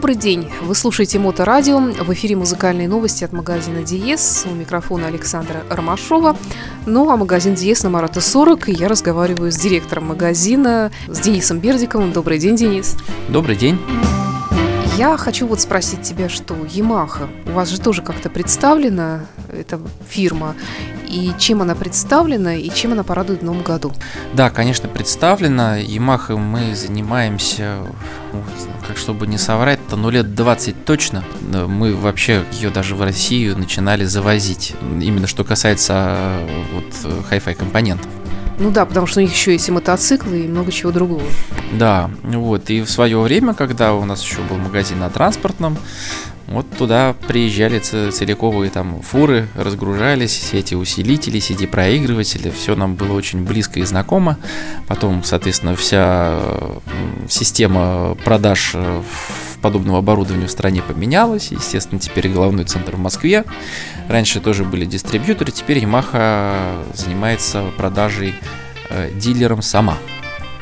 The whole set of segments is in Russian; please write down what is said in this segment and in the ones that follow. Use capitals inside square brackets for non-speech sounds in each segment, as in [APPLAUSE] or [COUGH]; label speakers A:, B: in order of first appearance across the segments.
A: Добрый день! Вы слушаете Моторадио. В эфире музыкальные новости от магазина Диес. У микрофона Александра Ромашова. Ну а магазин Диес на Марата 40. И я разговариваю с директором магазина, с Денисом Бердиковым. Добрый день, Денис.
B: Добрый день.
A: Я хочу вот спросить тебя, что Ямаха, у вас же тоже как-то представлена эта фирма, и чем она представлена, и чем она порадует в новом году?
B: Да, конечно, представлена. Ямаха мы занимаемся, как чтобы не соврать, то ну лет 20 точно. Мы вообще ее даже в Россию начинали завозить. Именно что касается вот хай-фай компонентов.
A: Ну да, потому что у них еще есть и мотоциклы, и много чего другого.
B: Да, вот. И в свое время, когда у нас еще был магазин на транспортном, вот туда приезжали целиковые там фуры, разгружались, все эти усилители, CD-проигрыватели, все нам было очень близко и знакомо. Потом, соответственно, вся система продаж э, подобного оборудования в стране поменялась. Естественно, теперь головной центр в Москве. Раньше тоже были дистрибьюторы, теперь Yamaha занимается продажей э, дилером сама.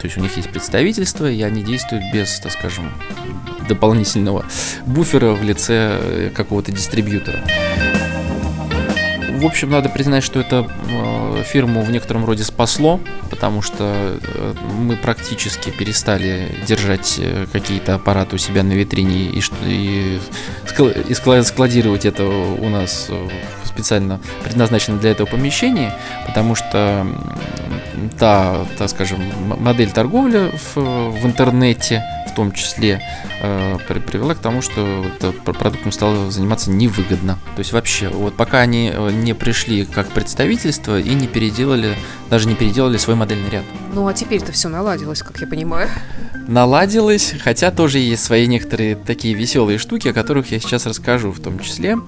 B: То есть у них есть представительство, и они действуют без, так скажем, дополнительного буфера в лице э, какого-то дистрибьютора. В общем, надо признать, что это э, фирму в некотором роде спасло, потому что э, мы практически перестали держать какие-то аппараты у себя на витрине и, и, и складировать это у нас в специально предназначенном для этого помещении, потому что та, так скажем, модель торговли в, в интернете в том числе э, привела к тому, что продуктом стало заниматься невыгодно. То есть вообще, вот пока они э, не пришли как представительство и не переделали, даже не переделали свой модельный ряд.
A: Ну а теперь-то все наладилось, как я понимаю.
B: Наладилось, хотя тоже есть свои некоторые такие веселые штуки, о которых я сейчас расскажу в том числе.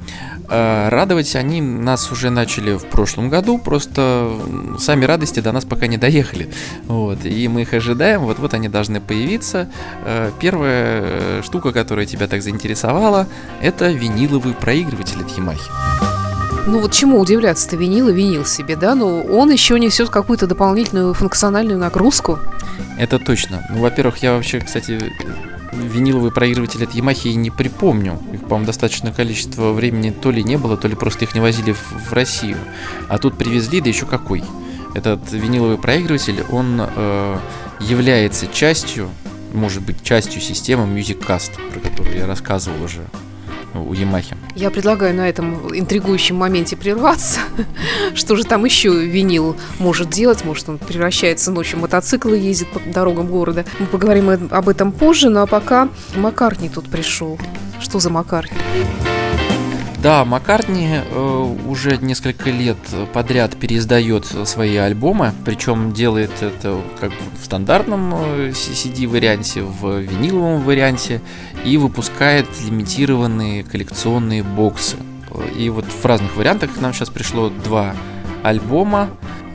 B: Э, радовать они нас уже начали в прошлом году, просто сами радости до нас пока не доехали. Вот, и мы их ожидаем, вот-вот они должны появиться. Э, первая э, штука, которая тебя так заинтересовала, это виниловый проигрыватель от Yamaha.
A: Ну вот чему удивляться-то, винил и винил себе, да? Но он еще несет какую-то дополнительную функциональную нагрузку.
B: Это точно. Ну, во-первых, я вообще, кстати, виниловые проигрыватели от Yamaha не припомню. Их, по-моему, достаточное количество времени то ли не было, то ли просто их не возили в, в Россию. А тут привезли, да еще какой. Этот виниловый проигрыватель, он э, является частью, может быть, частью системы MusicCast, про которую я рассказывал уже у Ямахи.
A: Я предлагаю на этом интригующем моменте прерваться. [LAUGHS] Что же там еще винил может делать? Может, он превращается ночью в мотоцикл и ездит по дорогам города. Мы поговорим об этом позже, ну а пока Маккартни тут пришел. Что за Маккартни?
B: Да, Маккартни э, уже несколько лет подряд переиздает свои альбомы, причем делает это как бы в стандартном э, CD-варианте, в виниловом варианте и выпускает лимитированные коллекционные боксы. И вот в разных вариантах нам сейчас пришло два альбома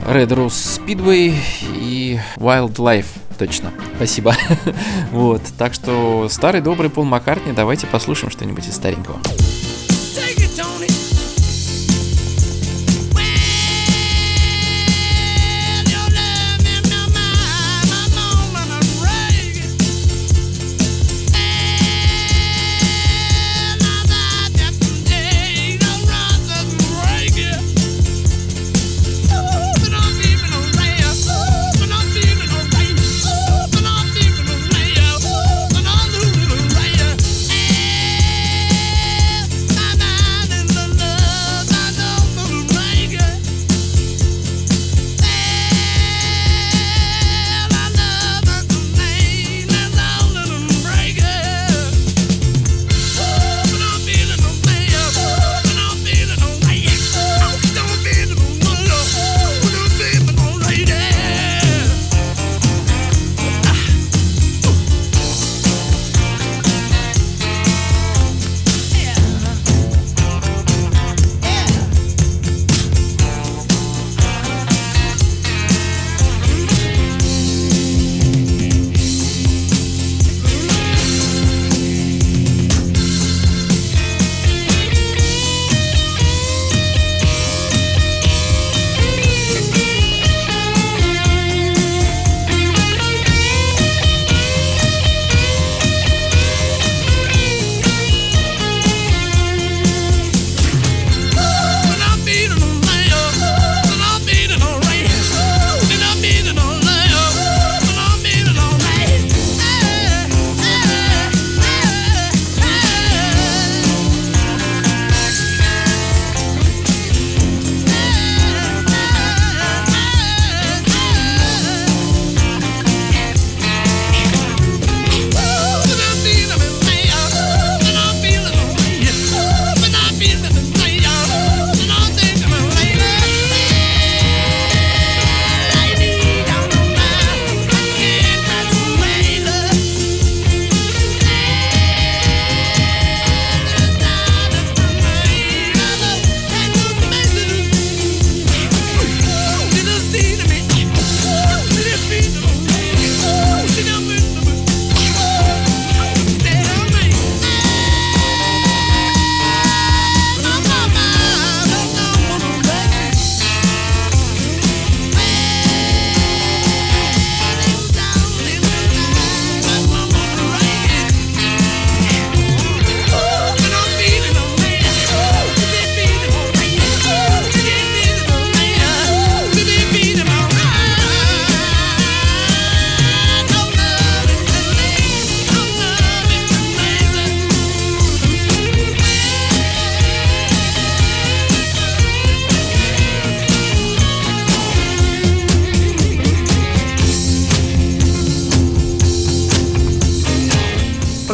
B: Red Rose Speedway и Wildlife точно. Спасибо. [LAUGHS] вот. Так что старый добрый Пол Маккартни, давайте послушаем что-нибудь из старенького.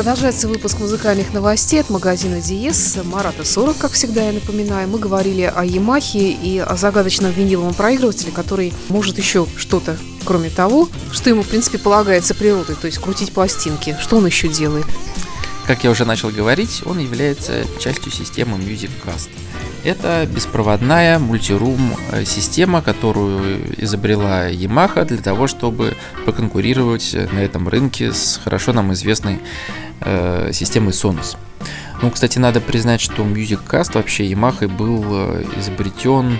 A: Продолжается выпуск музыкальных новостей от магазина Диес. Марата 40, как всегда, я напоминаю. Мы говорили о Ямахе и о загадочном виниловом проигрывателе, который может еще что-то, кроме того, что ему, в принципе, полагается природой, то есть крутить пластинки. Что он еще делает?
B: Как я уже начал говорить, он является частью системы MusicCast. Это беспроводная мультирум э, система, которую изобрела Yamaha для того, чтобы поконкурировать на этом рынке с хорошо нам известной э, системой Sonos. Ну, кстати, надо признать, что MusicCast вообще Yamaha был э, изобретен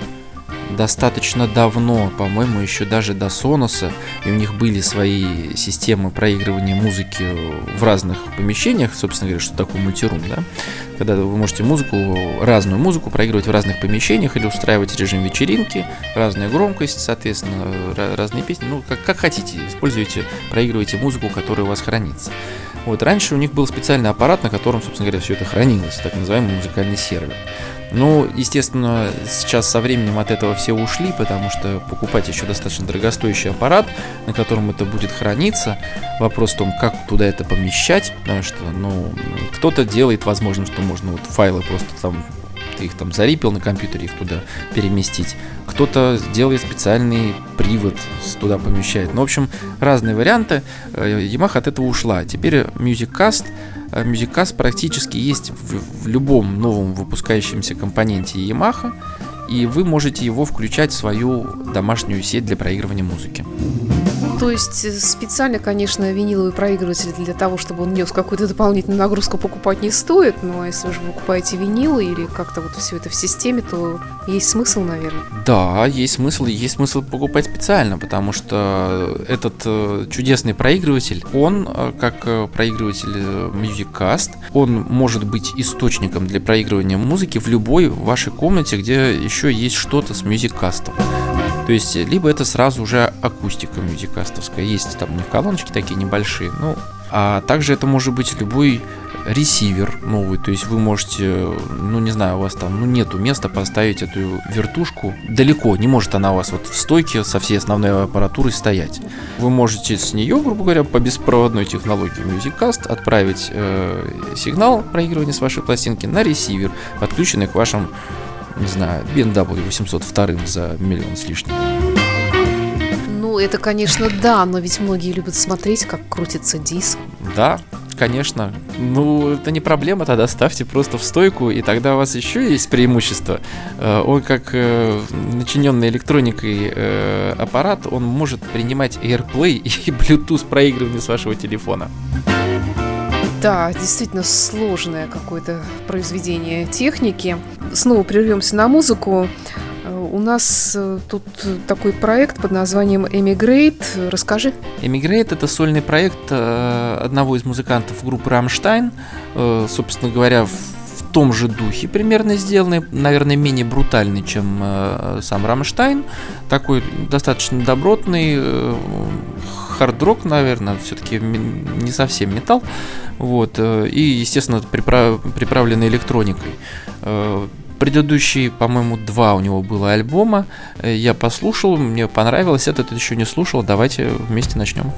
B: достаточно давно, по-моему, еще даже до Sonos, и у них были свои системы проигрывания музыки в разных помещениях, собственно говоря, что такое мультирум, да, когда вы можете музыку, разную музыку проигрывать в разных помещениях или устраивать режим вечеринки, разная громкость, соответственно, разные песни, ну, как, как хотите, используйте, проигрывайте музыку, которая у вас хранится. Вот раньше у них был специальный аппарат, на котором, собственно говоря, все это хранилось, так называемый музыкальный сервер. Ну, естественно, сейчас со временем от этого все ушли, потому что покупать еще достаточно дорогостоящий аппарат, на котором это будет храниться. Вопрос в том, как туда это помещать, потому что, ну, кто-то делает возможно, что можно вот файлы просто там ты их там зарипил на компьютере, их туда переместить. Кто-то делает специальный привод, туда помещает. Ну, в общем, разные варианты. Э, Yamaha от этого ушла. Теперь MusicCast Э, MusicCast практически есть в, в любом новом выпускающемся компоненте Yamaha, и вы можете его включать в свою домашнюю сеть для проигрывания музыки.
A: То есть э, специально, конечно, виниловый проигрыватель для того, чтобы он нес какую-то дополнительную нагрузку покупать не стоит, но если же вы покупаете винилы или как-то вот все это в системе, то есть смысл, наверное.
B: Да, есть смысл, есть смысл покупать специально, потому что этот э, чудесный проигрыватель, он, э, как проигрыватель MusicCast, он может быть источником для проигрывания музыки в любой вашей комнате, где еще есть что-то с MusicCast. То есть, либо это сразу уже акустика мюзикастовская. Есть там у них колоночки такие небольшие. Ну, а также это может быть любой ресивер новый, то есть вы можете, ну не знаю, у вас там ну, нету места поставить эту вертушку далеко, не может она у вас вот в стойке со всей основной аппаратурой стоять. Вы можете с нее, грубо говоря, по беспроводной технологии MusicCast отправить э, сигнал проигрывания с вашей пластинки на ресивер, подключенный к вашим не знаю, BMW 802 за миллион с лишним.
A: Ну, это, конечно, да, но ведь многие любят смотреть, как крутится диск.
B: Да, конечно. Ну, это не проблема, тогда ставьте просто в стойку, и тогда у вас еще есть преимущество. Э, он как э, начиненный электроникой э, аппарат, он может принимать AirPlay [LAUGHS] и Bluetooth проигрывание с вашего телефона.
A: Да, действительно сложное какое-то произведение техники. Снова прервемся на музыку. Э, у нас э, тут такой проект под названием Emigrate. Расскажи.
B: Emigrate это сольный проект э, одного из музыкантов группы Рамштайн. Собственно говоря, в том же духе примерно сделанный, наверное, менее брутальный, чем сам Рамштайн. Такой достаточно добротный, хард-рок, наверное, все-таки не совсем металл. Вот, э, и, естественно, приправ, приправленный электроникой. Э, предыдущие, по-моему, два у него было альбома. Э, я послушал, мне понравилось. Этот еще не слушал. Давайте вместе начнем.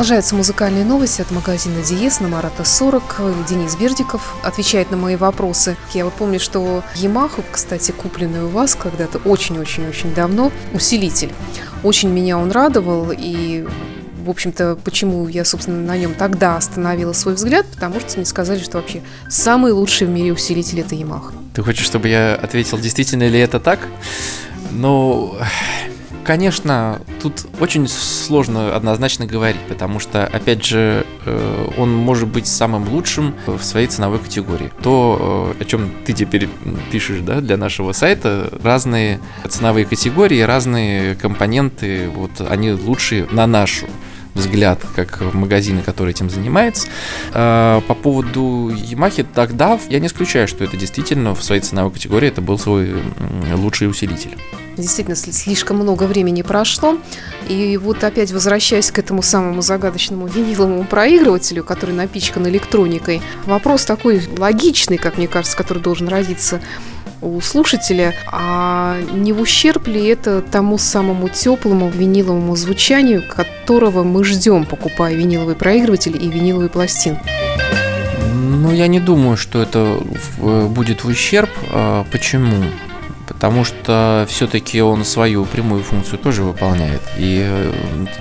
A: Продолжаются музыкальные новости от магазина Диес на Марата 40. Денис Бердиков отвечает на мои вопросы. Я вот помню, что Yamaha, кстати, купленный у вас когда-то очень-очень-очень давно, усилитель. Очень меня он радовал, и в общем-то, почему я, собственно, на нем тогда остановила свой взгляд, потому что мне сказали, что вообще самый лучший в мире усилитель это Yamaha.
B: Ты хочешь, чтобы я ответил, действительно ли это так? Ну, конечно, тут очень сложно однозначно говорить, потому что, опять же, э, он может быть самым лучшим в своей ценовой категории. То, э, о чем ты теперь пишешь, да, для нашего сайта, разные ценовые категории, разные компоненты, вот они лучшие на нашу взгляд, как магазины, который этим занимается. А, по поводу Yamaha, тогда я не исключаю, что это действительно в своей ценовой категории это был свой лучший усилитель.
A: Действительно, слишком много времени прошло. И вот опять возвращаясь к этому самому загадочному виниловому проигрывателю, который напичкан электроникой, вопрос такой логичный, как мне кажется, который должен родиться у слушателя, а не в ущерб ли это тому самому теплому виниловому звучанию, которого мы ждем, покупая виниловый проигрыватель и виниловые пластинки?
B: Ну, я не думаю, что это будет в ущерб. А почему? Потому что все-таки он свою прямую функцию тоже выполняет. И э,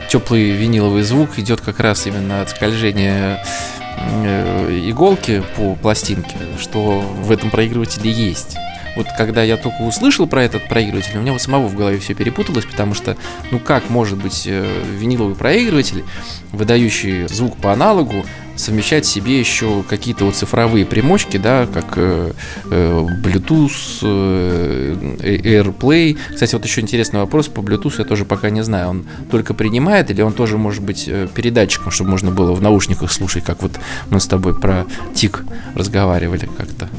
B: теплый виниловый звук идет как раз именно от скольжения э, иголки по пластинке, что в этом проигрывателе есть вот когда я только услышал про этот проигрыватель, у меня вот самого в голове все перепуталось, потому что, ну как может быть э, виниловый проигрыватель, выдающий звук по аналогу, совмещать себе еще какие-то вот цифровые примочки, да, как э, э, Bluetooth, э, AirPlay. Кстати, вот еще интересный вопрос по Bluetooth я тоже пока не знаю, он только принимает или он тоже может быть э, передатчиком, чтобы можно было в наушниках слушать, как вот мы с тобой про тик разговаривали как-то.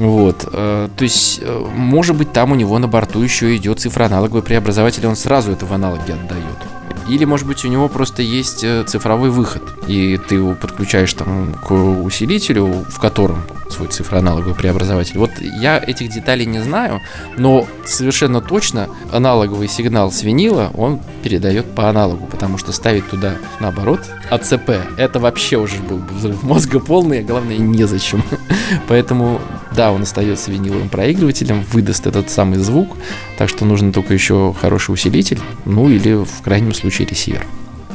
B: Вот, э, то есть, э, может быть, там у него на борту еще идет цифроаналоговый преобразователь, и он сразу это в аналоги отдает. Или, может быть, у него просто есть э, цифровой выход, и ты его подключаешь там к усилителю, в котором свой цифроаналоговый преобразователь. Вот я этих деталей не знаю, но совершенно точно аналоговый сигнал с винила он передает по аналогу, потому что ставить туда наоборот АЦП, это вообще уже был взрыв мозга полный, а главное незачем. [LAUGHS] Поэтому да, он остается виниловым проигрывателем, выдаст этот самый звук, так что нужно только еще хороший усилитель, ну или в крайнем случае ресивер.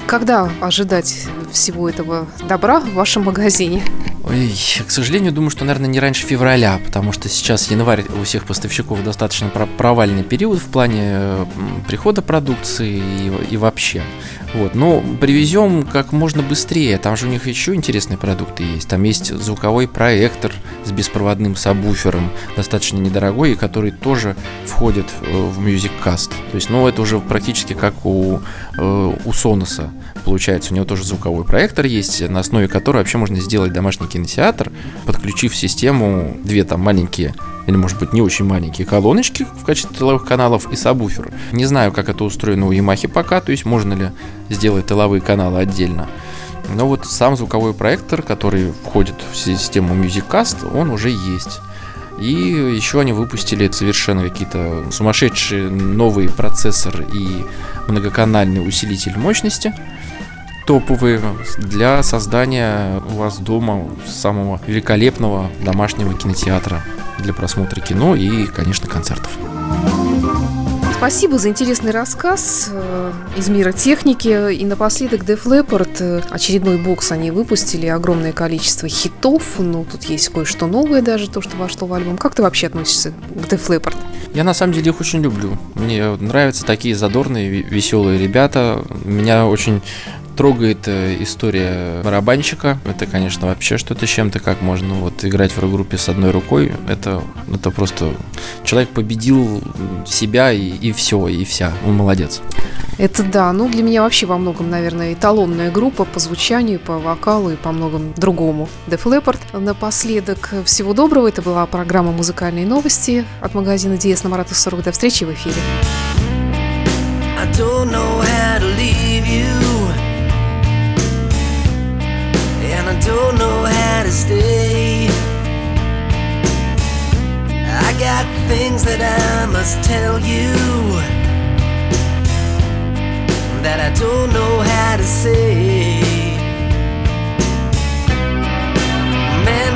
A: Когда ожидать всего этого добра в вашем магазине?
B: Ой, к сожалению, думаю, что, наверное, не раньше февраля, потому что сейчас январь у всех поставщиков достаточно провальный период в плане прихода продукции и, и вообще. Вот, но привезем как можно быстрее. Там же у них еще интересные продукты есть. Там есть звуковой проектор с беспроводным сабвуфером, достаточно недорогой, и который тоже входит э, в MusicCast. То есть, ну, это уже практически как у, э, у Sonos получается. У него тоже звуковой проектор есть, на основе которого вообще можно сделать домашний кинотеатр, подключив систему две там маленькие или может быть не очень маленькие колоночки в качестве тыловых каналов и сабвуфер. Не знаю, как это устроено у Yamaha пока, то есть можно ли сделать тыловые каналы отдельно. Но вот сам звуковой проектор, который входит в систему MusicCast, он уже есть. И еще они выпустили совершенно какие-то сумасшедшие новые процессор и многоканальный усилитель мощности топовые для создания у вас дома самого великолепного домашнего кинотеатра для просмотра кино и, конечно, концертов.
A: Спасибо за интересный рассказ э, из мира техники. И напоследок Def Leppard, э, очередной бокс они выпустили, огромное количество хитов. Ну, тут есть кое-что новое даже, то, что вошло в альбом. Как ты вообще относишься к Def Leppard?
B: Я на самом деле их очень люблю. Мне нравятся такие задорные, веселые ребята. Меня очень трогает э, история барабанщика. Это, конечно, вообще что-то с чем-то, как можно вот играть в рок-группе с одной рукой. Это, это просто человек победил себя и, и все, и вся. Он молодец.
A: Это да. Ну, для меня вообще во многом, наверное, эталонная группа по звучанию, по вокалу и по многому другому. Def Leppard. Напоследок всего доброго. Это была программа «Музыкальные новости» от магазина Диес на Марату 40. До встречи в эфире. stay. I got things that I must tell you
C: that I don't know how to say. Man,